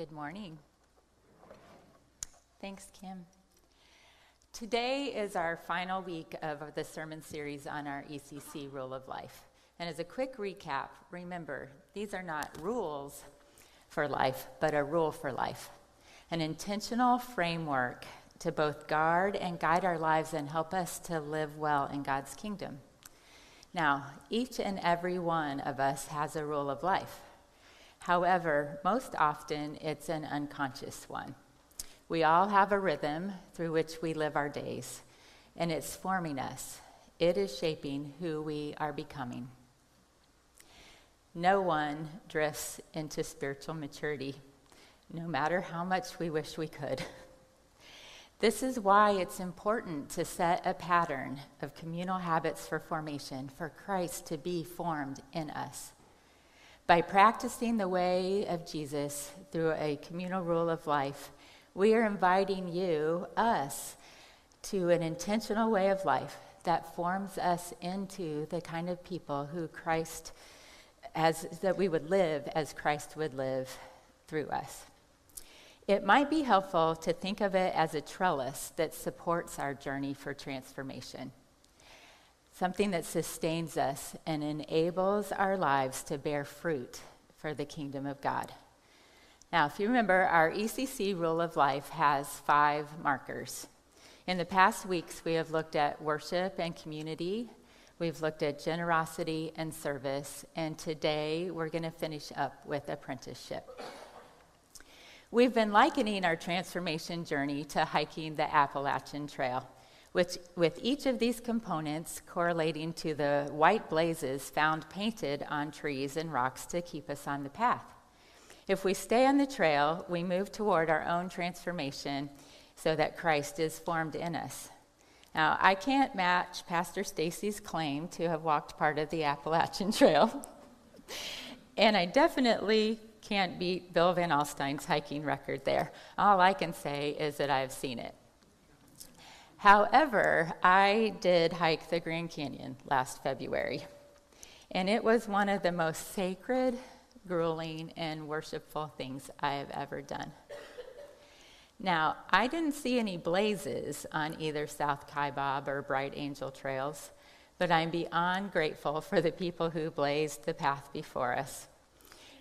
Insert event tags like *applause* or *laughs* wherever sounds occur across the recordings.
Good morning. Thanks, Kim. Today is our final week of the sermon series on our ECC Rule of Life. And as a quick recap, remember, these are not rules for life, but a rule for life. An intentional framework to both guard and guide our lives and help us to live well in God's kingdom. Now, each and every one of us has a rule of life. However, most often it's an unconscious one. We all have a rhythm through which we live our days, and it's forming us. It is shaping who we are becoming. No one drifts into spiritual maturity, no matter how much we wish we could. This is why it's important to set a pattern of communal habits for formation, for Christ to be formed in us. By practicing the way of Jesus through a communal rule of life, we are inviting you, us, to an intentional way of life that forms us into the kind of people who Christ as that we would live as Christ would live through us. It might be helpful to think of it as a trellis that supports our journey for transformation something that sustains us and enables our lives to bear fruit for the kingdom of God. Now, if you remember, our ECC rule of life has five markers. In the past weeks, we have looked at worship and community. We've looked at generosity and service. And today, we're going to finish up with apprenticeship. We've been likening our transformation journey to hiking the Appalachian Trail which, with each of these components correlating to the white blazes found painted on trees and rocks to keep us on the path. If we stay on the trail, we move toward our own transformation so that Christ is formed in us. Now, I can't match Pastor Stacy's claim to have walked part of the Appalachian *laughs* Trail. and I definitely can't beat Bill Van Alstyne's hiking record there. All I can say is that I've seen it. However, I did hike the Grand Canyon last February, and it was one of the most sacred, grueling, and worshipful things I have ever done. Now, I didn't see any blazes on either South Kaibab or Bright Angel trails, but I'm beyond grateful for the people who blazed the path before us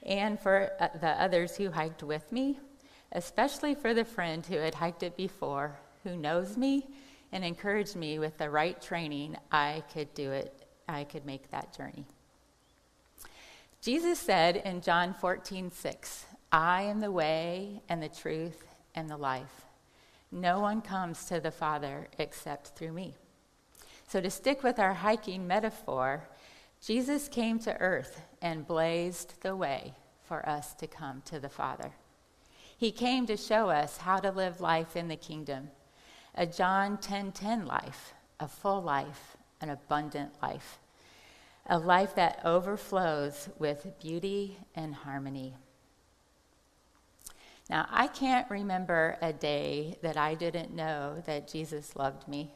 and for uh, the others who hiked with me, especially for the friend who had hiked it before, who knows me and encouraged me with the right training, I could do it, I could make that journey. Jesus said in John 14, 6, I am the way and the truth and the life. No one comes to the Father except through me. So, to stick with our hiking metaphor, Jesus came to earth and blazed the way for us to come to the Father. He came to show us how to live life in the kingdom a John 10:10 10, 10 life, a full life, an abundant life, a life that overflows with beauty and harmony. Now, I can't remember a day that I didn't know that Jesus loved me.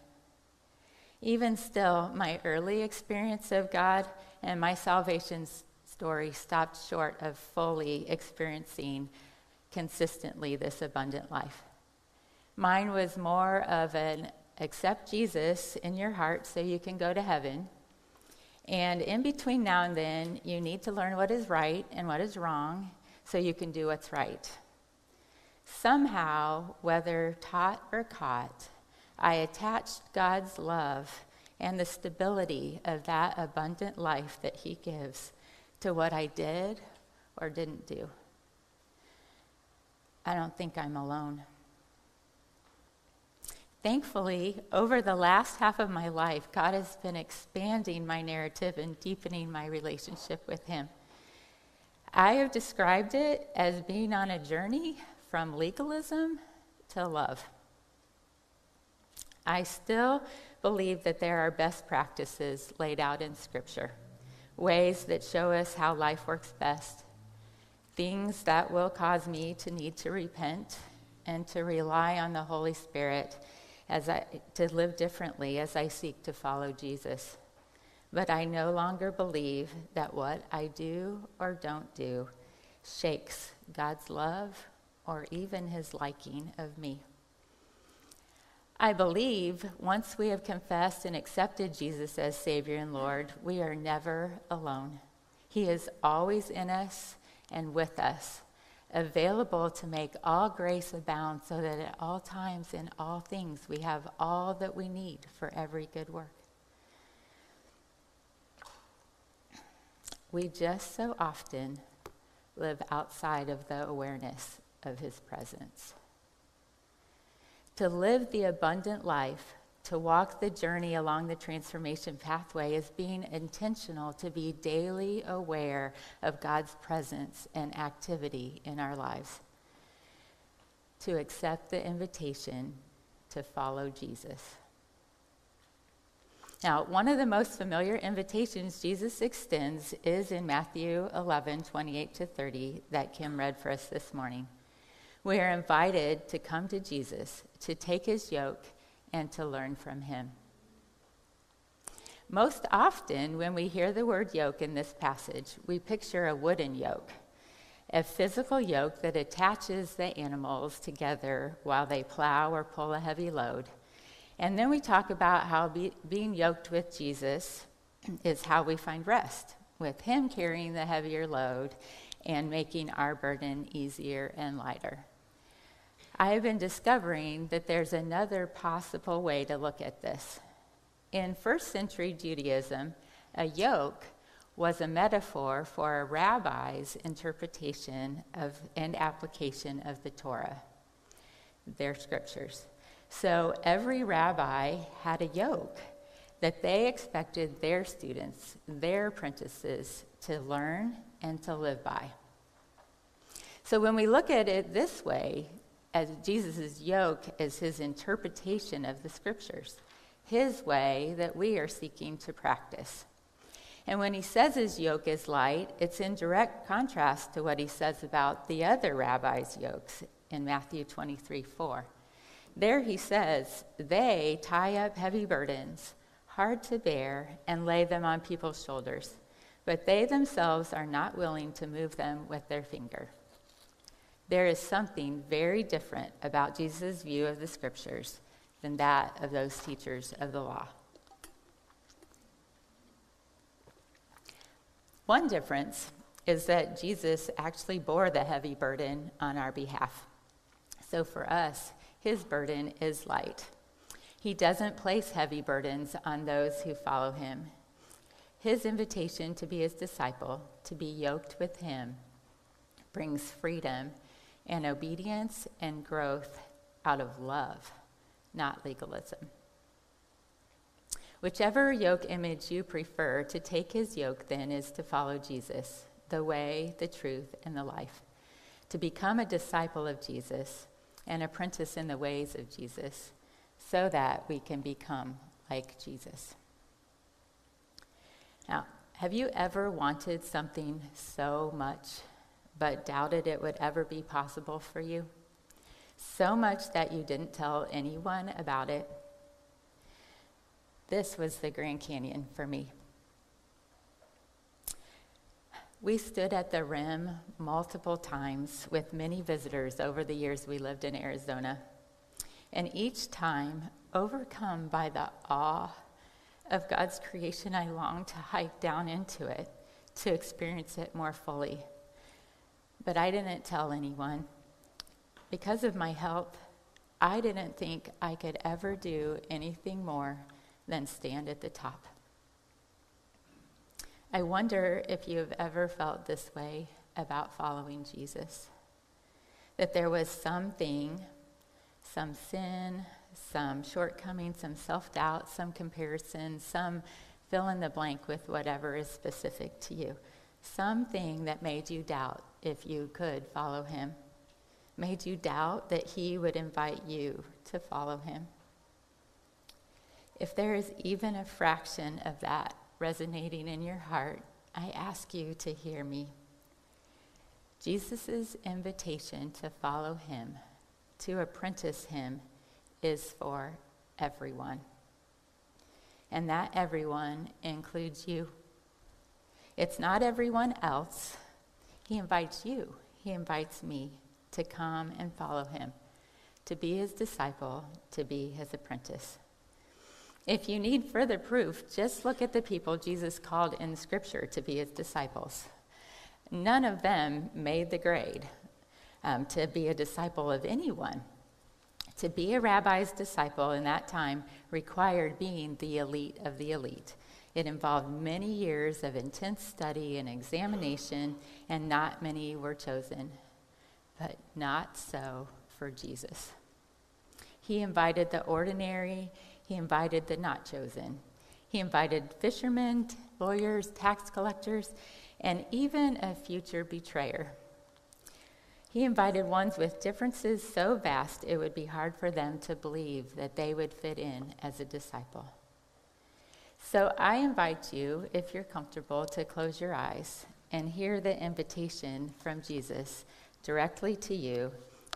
Even still, my early experience of God and my salvation story stopped short of fully experiencing consistently this abundant life. Mine was more of an accept Jesus in your heart so you can go to heaven. And in between now and then, you need to learn what is right and what is wrong so you can do what's right. Somehow, whether taught or caught, I attached God's love and the stability of that abundant life that He gives to what I did or didn't do. I don't think I'm alone. Thankfully, over the last half of my life, God has been expanding my narrative and deepening my relationship with Him. I have described it as being on a journey from legalism to love. I still believe that there are best practices laid out in Scripture, ways that show us how life works best, things that will cause me to need to repent and to rely on the Holy Spirit as I, to live differently as I seek to follow Jesus. But I no longer believe that what I do or don't do shakes God's love or even his liking of me. I believe once we have confessed and accepted Jesus as Savior and Lord, we are never alone. He is always in us and with us, available to make all grace abound, so that at all times, in all things, we have all that we need for every good work. We just so often live outside of the awareness of His presence. To live the abundant life, to walk the journey along the transformation pathway, is being intentional to be daily aware of God's presence and activity in our lives. To accept the invitation to follow Jesus. Now, one of the most familiar invitations Jesus extends is in Matthew 11, 28 to 30, that Kim read for us this morning. We are invited to come to Jesus, to take his yoke, and to learn from him. Most often, when we hear the word yoke in this passage, we picture a wooden yoke, a physical yoke that attaches the animals together while they plow or pull a heavy load. And then we talk about how be, being yoked with Jesus is how we find rest, with Him carrying the heavier load and making our burden easier and lighter. I have been discovering that there's another possible way to look at this. In first century Judaism, a yoke was a metaphor for a rabbi's interpretation of and application of the Torah, their scriptures. So every rabbi had a yoke that they expected their students, their apprentices, to learn and to live by. So when we look at it this way, as Jesus' yoke is his interpretation of the scriptures, his way that we are seeking to practice. And when he says his yoke is light, it's in direct contrast to what he says about the other rabbis' yokes in Matthew 23 4. There he says, They tie up heavy burdens, hard to bear, and lay them on people's shoulders, but they themselves are not willing to move them with their finger. There is something very different about Jesus' view of the scriptures than that of those teachers of the law. One difference is that Jesus actually bore the heavy burden on our behalf. So for us, his burden is light. He doesn't place heavy burdens on those who follow him. His invitation to be his disciple, to be yoked with him, brings freedom and obedience and growth out of love, not legalism. Whichever yoke image you prefer, to take his yoke then is to follow Jesus, the way, the truth, and the life. To become a disciple of Jesus, an apprentice in the ways of Jesus, so that we can become like Jesus. Now, have you ever wanted something so much but doubted it would ever be possible for you? So much that you didn't tell anyone about it. This was the Grand Canyon for me. We stood at the rim multiple times with many visitors over the years we lived in Arizona. And each time, overcome by the awe of God's creation, I longed to hike down into it to experience it more fully. But I didn't tell anyone. Because of my health, I didn't think I could ever do anything more than stand at the top. I wonder if you have ever felt this way about following Jesus. That there was something, some sin, some shortcoming, some self doubt, some comparison, some fill in the blank with whatever is specific to you. Something that made you doubt if you could follow him, made you doubt that he would invite you to follow him. If there is even a fraction of that resonating in your heart, I ask you to hear me. Jesus' invitation to follow him, to apprentice him, is for everyone. And that everyone includes you. It's not everyone else. He invites you, He invites me to come and follow him, to be his disciple, to be his apprentice. If you need further proof, just look at the people Jesus called in Scripture to be his disciples. None of them made the grade um, to be a disciple of anyone. To be a rabbi's disciple in that time required being the elite of the elite. It involved many years of intense study and examination, and not many were chosen. But not so for Jesus. He invited the ordinary, he invited the not chosen. He invited fishermen, lawyers, tax collectors, and even a future betrayer. He invited ones with differences so vast it would be hard for them to believe that they would fit in as a disciple. So I invite you, if you're comfortable, to close your eyes and hear the invitation from Jesus directly to you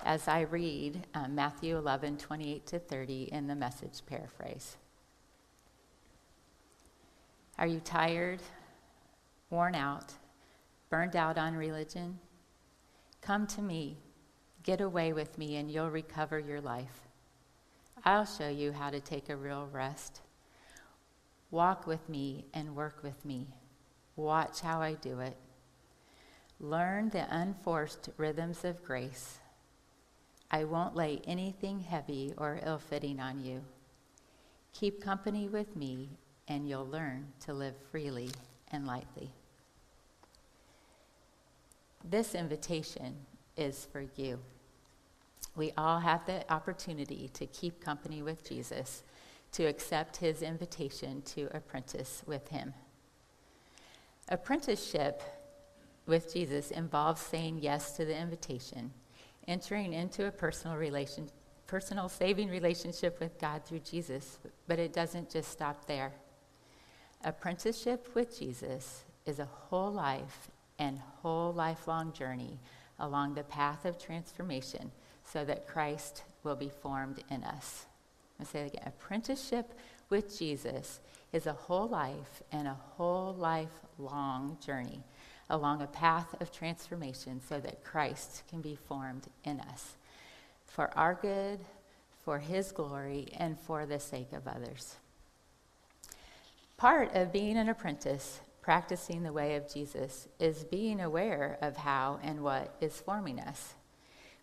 as I read uh, Matthew 11, 28 to 30 in the message paraphrase. Are you tired, worn out, burned out on religion? Come to me, get away with me, and you'll recover your life. I'll show you how to take a real rest. Walk with me and work with me. Watch how I do it. Learn the unforced rhythms of grace. I won't lay anything heavy or ill fitting on you. Keep company with me, and you'll learn to live freely and lightly. This invitation is for you. We all have the opportunity to keep company with Jesus, to accept his invitation to apprentice with him. Apprenticeship with Jesus involves saying yes to the invitation, entering into a personal relation, personal saving relationship with God through Jesus, but it doesn't just stop there. Apprenticeship with Jesus is a whole life and whole lifelong journey along the path of transformation so that Christ will be formed in us. I'll say it again. Apprenticeship with Jesus is a whole life and a whole lifelong journey along a path of transformation so that Christ can be formed in us for our good, for his glory, and for the sake of others. Part of being an apprentice practicing the way of Jesus is being aware of how and what is forming us.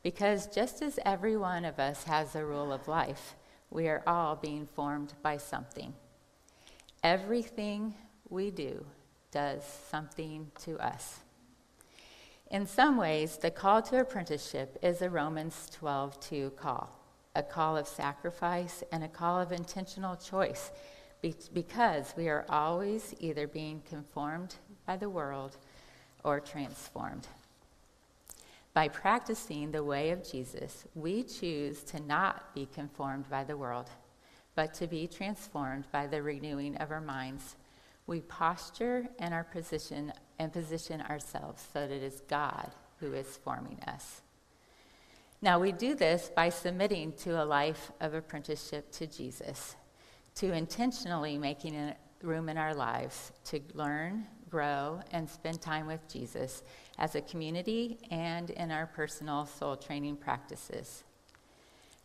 Because just as every one of us has a rule of life, we are all being formed by something. Everything we do does something to us. In some ways, the call to apprenticeship is a Romans 12:2 call, a call of sacrifice and a call of intentional choice be- because we are always either being conformed by the world or transformed. By practicing the way of Jesus, we choose to not be conformed by the world, but to be transformed by the renewing of our minds. We posture and our position and position ourselves so that it is God who is forming us. Now we do this by submitting to a life of apprenticeship to Jesus to intentionally making room in our lives to learn, grow, and spend time with Jesus as a community and in our personal soul training practices.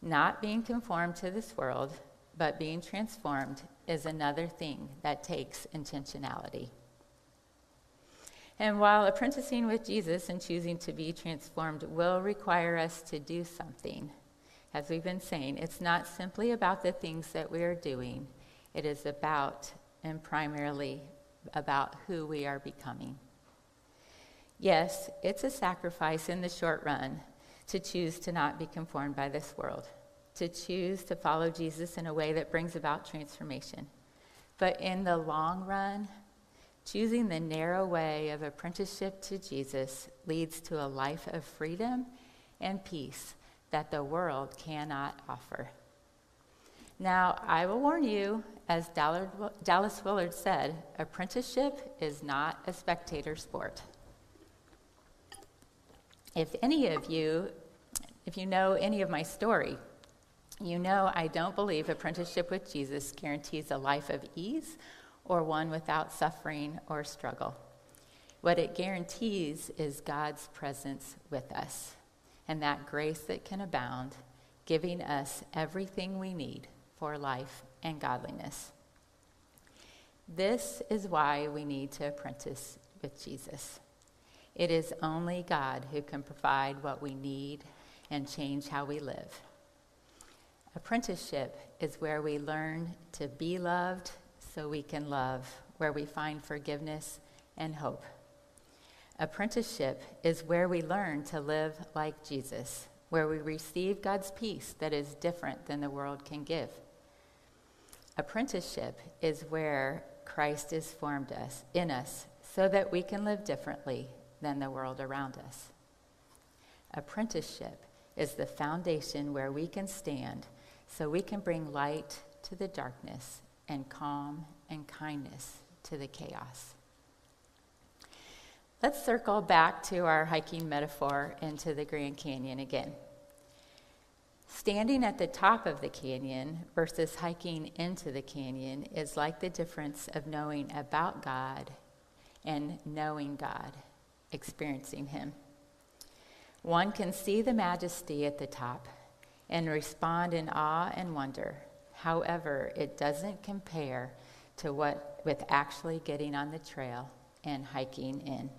Not being conformed to this world, but being transformed is another thing that takes intentionality. And while apprenticing with Jesus and choosing to be transformed will require us to do something, as we've been saying, it's not simply about the things that we are doing, it is about and primarily about who we are becoming. Yes, it's a sacrifice in the short run to choose to not be conformed by this world, to choose to follow Jesus in a way that brings about transformation. But in the long run, choosing the narrow way of apprenticeship to Jesus leads to a life of freedom and peace that the world cannot offer. Now, I will warn you, as Dallas Willard said, apprenticeship is not a spectator sport. If any of you, if you know any of my story, you know I don't believe apprenticeship with Jesus guarantees a life of ease or one without suffering or struggle. What it guarantees is God's presence with us. and that grace that can abound, giving us everything we need for life and godliness. This is why we need to apprentice with Jesus. It is only God who can provide what we need and change how we live. Apprenticeship is where we learn to be loved so we can love, where we find forgiveness and hope. Apprenticeship is where we learn to live like Jesus, where we receive God's peace that is different than the world can give. Apprenticeship is where Christ is formed us in us so that we can live differently than the world around us. Apprenticeship is the foundation where we can stand so we can bring light to the darkness and calm and kindness to the chaos. Let's circle back to our hiking metaphor into the Grand Canyon again. Standing at the top of the canyon versus hiking into the canyon is like the difference of knowing about God and knowing God, experiencing Him. One can see the majesty at the top and respond in awe and wonder. However, it doesn't compare to what with actually getting on the trail and hiking in.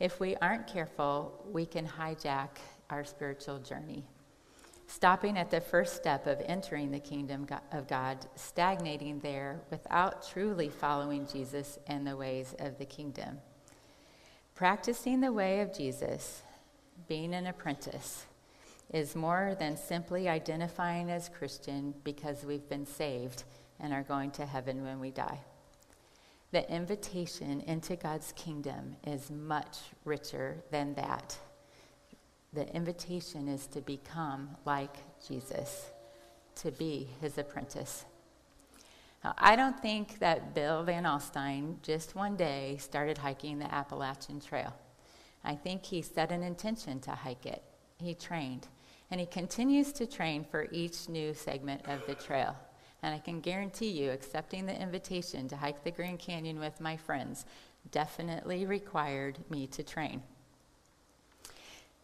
If we aren't careful, we can hijack our spiritual journey. Stopping at the first step of entering the kingdom of God, stagnating there without truly following Jesus and the ways of the kingdom. Practicing the way of Jesus, being an apprentice, is more than simply identifying as Christian because we've been saved and are going to heaven when we die. The invitation into God's kingdom is much richer than that. The invitation is to become like Jesus, to be his apprentice. Now, I don't think that Bill Van Alstyne just one day started hiking the Appalachian Trail. I think he set an intention to hike it. He trained, and he continues to train for each new segment of the trail. And I can guarantee you, accepting the invitation to hike the Grand Canyon with my friends definitely required me to train.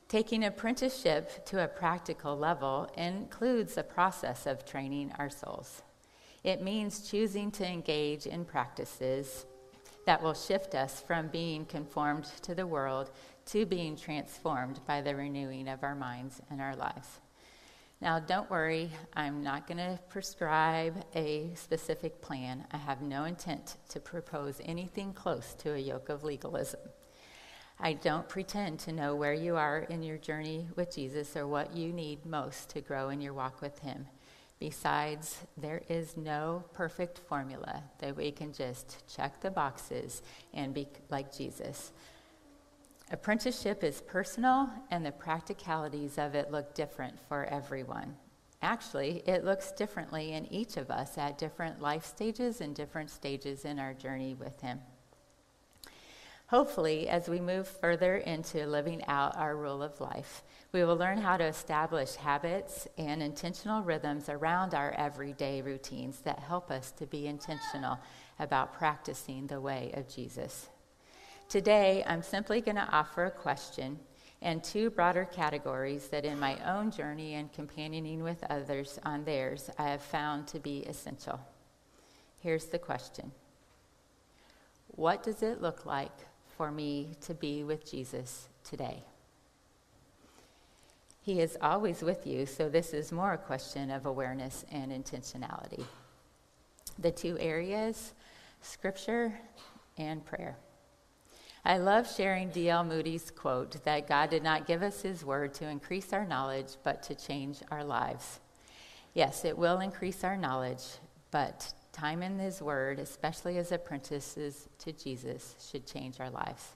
Taking apprenticeship to a practical level includes a process of training our souls. It means choosing to engage in practices that will shift us from being conformed to the world to being transformed by the renewing of our minds and our lives. Now, don't worry, I'm not going to prescribe a specific plan. I have no intent to propose anything close to a yoke of legalism. I don't pretend to know where you are in your journey with Jesus or what you need most to grow in your walk with Him. Besides, there is no perfect formula that we can just check the boxes and be like Jesus. Apprenticeship is personal, and the practicalities of it look different for everyone. Actually, it looks differently in each of us at different life stages and different stages in our journey with Him. Hopefully, as we move further into living out our rule of life, we will learn how to establish habits and intentional rhythms around our everyday routines that help us to be intentional about practicing the way of Jesus. Today, I'm simply going to offer a question and two broader categories that in my own journey and companioning with others on theirs, I have found to be essential. Here's the question What does it look like for me to be with Jesus today? He is always with you, so this is more a question of awareness and intentionality. The two areas scripture and prayer. I love sharing D.L. Moody's quote that God did not give us his word to increase our knowledge, but to change our lives. Yes, it will increase our knowledge, but time in his word, especially as apprentices to Jesus, should change our lives.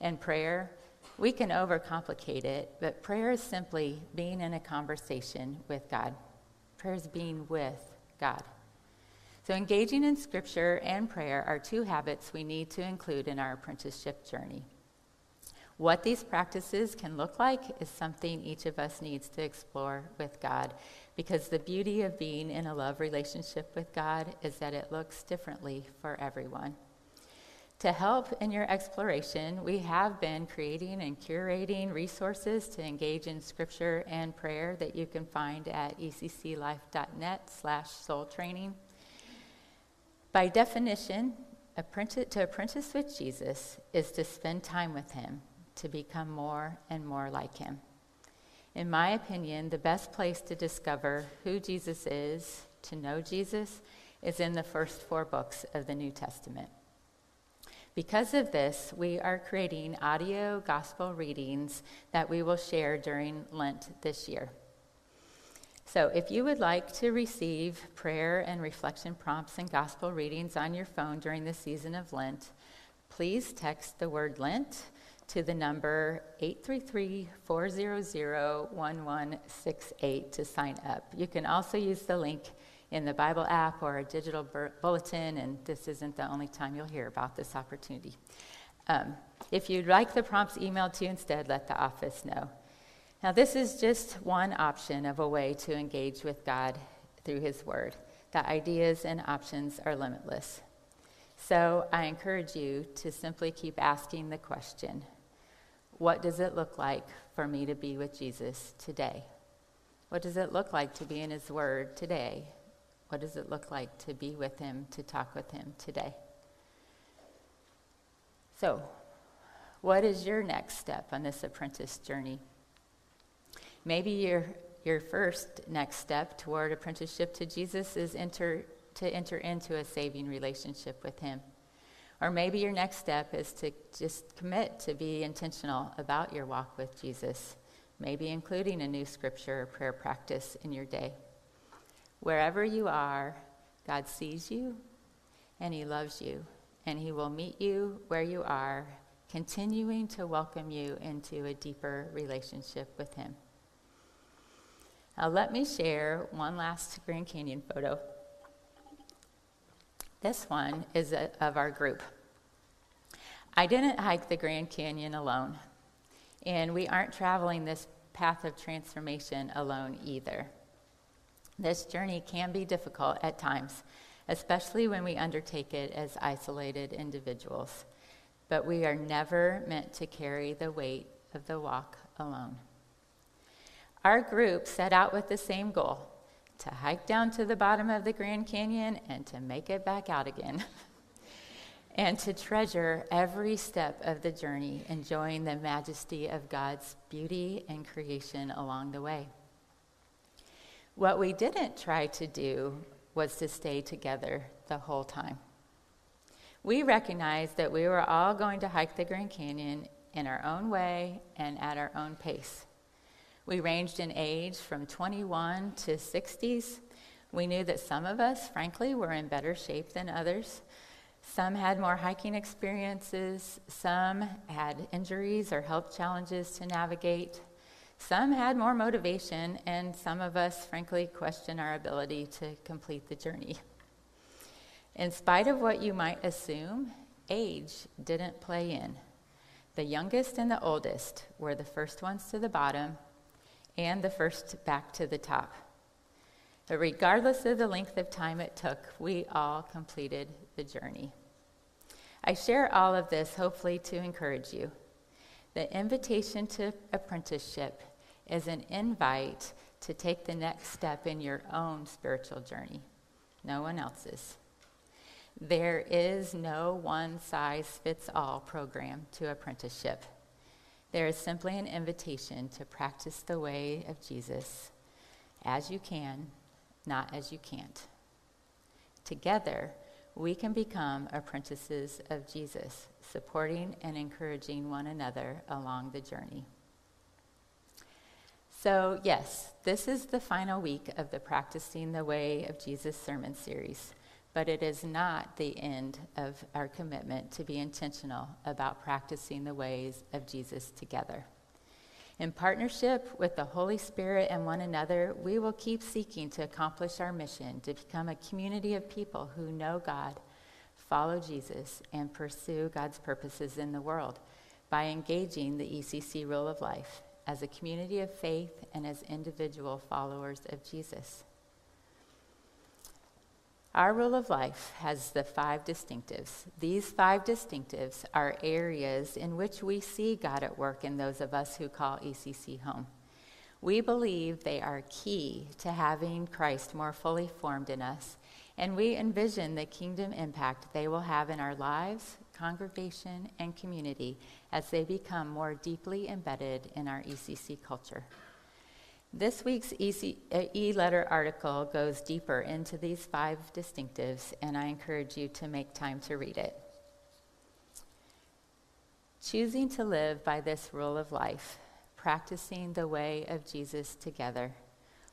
And prayer, we can overcomplicate it, but prayer is simply being in a conversation with God. Prayer is being with God. So, engaging in scripture and prayer are two habits we need to include in our apprenticeship journey. What these practices can look like is something each of us needs to explore with God because the beauty of being in a love relationship with God is that it looks differently for everyone. To help in your exploration, we have been creating and curating resources to engage in scripture and prayer that you can find at ecclife.net slash soul training. By definition, to apprentice with Jesus is to spend time with him, to become more and more like him. In my opinion, the best place to discover who Jesus is, to know Jesus, is in the first four books of the New Testament. Because of this, we are creating audio gospel readings that we will share during Lent this year. So, if you would like to receive prayer and reflection prompts and gospel readings on your phone during the season of Lent, please text the word Lent to the number 833 400 1168 to sign up. You can also use the link in the Bible app or a digital bulletin, and this isn't the only time you'll hear about this opportunity. Um, if you'd like the prompts emailed to you instead, let the office know. Now, this is just one option of a way to engage with God through His Word. The ideas and options are limitless. So I encourage you to simply keep asking the question What does it look like for me to be with Jesus today? What does it look like to be in His Word today? What does it look like to be with Him, to talk with Him today? So, what is your next step on this apprentice journey? Maybe your, your first next step toward apprenticeship to Jesus is enter, to enter into a saving relationship with Him. Or maybe your next step is to just commit to be intentional about your walk with Jesus, maybe including a new scripture or prayer practice in your day. Wherever you are, God sees you and He loves you, and He will meet you where you are, continuing to welcome you into a deeper relationship with Him. Now, let me share one last Grand Canyon photo. This one is a, of our group. I didn't hike the Grand Canyon alone, and we aren't traveling this path of transformation alone either. This journey can be difficult at times, especially when we undertake it as isolated individuals. But we are never meant to carry the weight of the walk alone. Our group set out with the same goal to hike down to the bottom of the Grand Canyon and to make it back out again. *laughs* and to treasure every step of the journey, enjoying the majesty of God's beauty and creation along the way. What we didn't try to do was to stay together the whole time. We recognized that we were all going to hike the Grand Canyon in our own way and at our own pace. We ranged in age from 21 to 60s. We knew that some of us, frankly, were in better shape than others. Some had more hiking experiences, some had injuries or health challenges to navigate. Some had more motivation, and some of us, frankly, questioned our ability to complete the journey. In spite of what you might assume, age didn't play in. The youngest and the oldest were the first ones to the bottom and the first back to the top. But regardless of the length of time it took, we all completed the journey. I share all of this hopefully to encourage you. The invitation to apprenticeship is an invite to take the next step in your own spiritual journey, no one else's. There is no one size fits all program to apprenticeship. There is simply an invitation to practice the way of Jesus as you can, not as you can't. Together, we can become apprentices of Jesus, supporting and encouraging one another along the journey. So, yes, this is the final week of the Practicing the Way of Jesus sermon series, but it is not the end of our commitment to be intentional about practicing the ways of Jesus together. In partnership with the Holy Spirit and one another, we will keep seeking to accomplish our mission to become a community of people who know God, follow Jesus, and pursue God's purposes in the world by engaging the ECC rule of life as a community of faith and as individual followers of Jesus. Our rule of life has the five distinctives. These five distinctives are areas in which we see God at work in those of us who call ECC home. We believe they are key to having Christ more fully formed in us, and we envision the kingdom impact they will have in our lives, congregation, and community as they become more deeply embedded in our ECC culture. This week's e uh, letter article goes deeper into these five distinctives, and I encourage you to make time to read it. Choosing to live by this rule of life, practicing the way of Jesus together,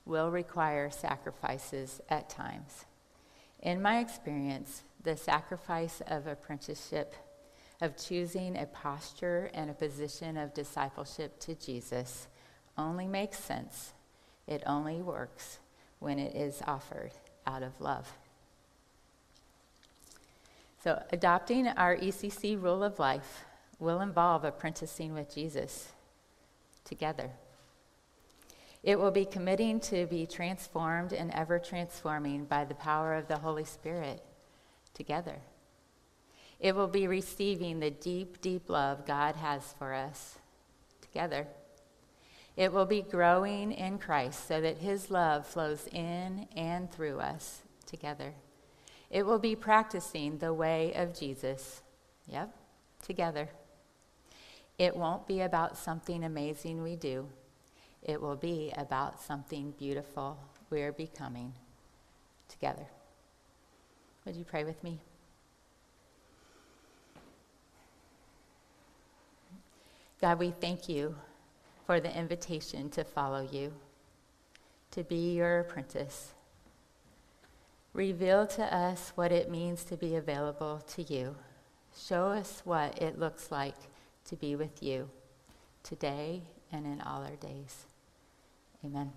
will require sacrifices at times. In my experience, the sacrifice of apprenticeship, of choosing a posture and a position of discipleship to Jesus, only makes sense, it only works when it is offered out of love. So, adopting our ECC rule of life will involve apprenticing with Jesus together. It will be committing to be transformed and ever transforming by the power of the Holy Spirit together. It will be receiving the deep, deep love God has for us together. It will be growing in Christ so that his love flows in and through us together. It will be practicing the way of Jesus. Yep, together. It won't be about something amazing we do. It will be about something beautiful we're becoming together. Would you pray with me? God, we thank you for the invitation to follow you, to be your apprentice. Reveal to us what it means to be available to you. Show us what it looks like to be with you today and in all our days. Amen.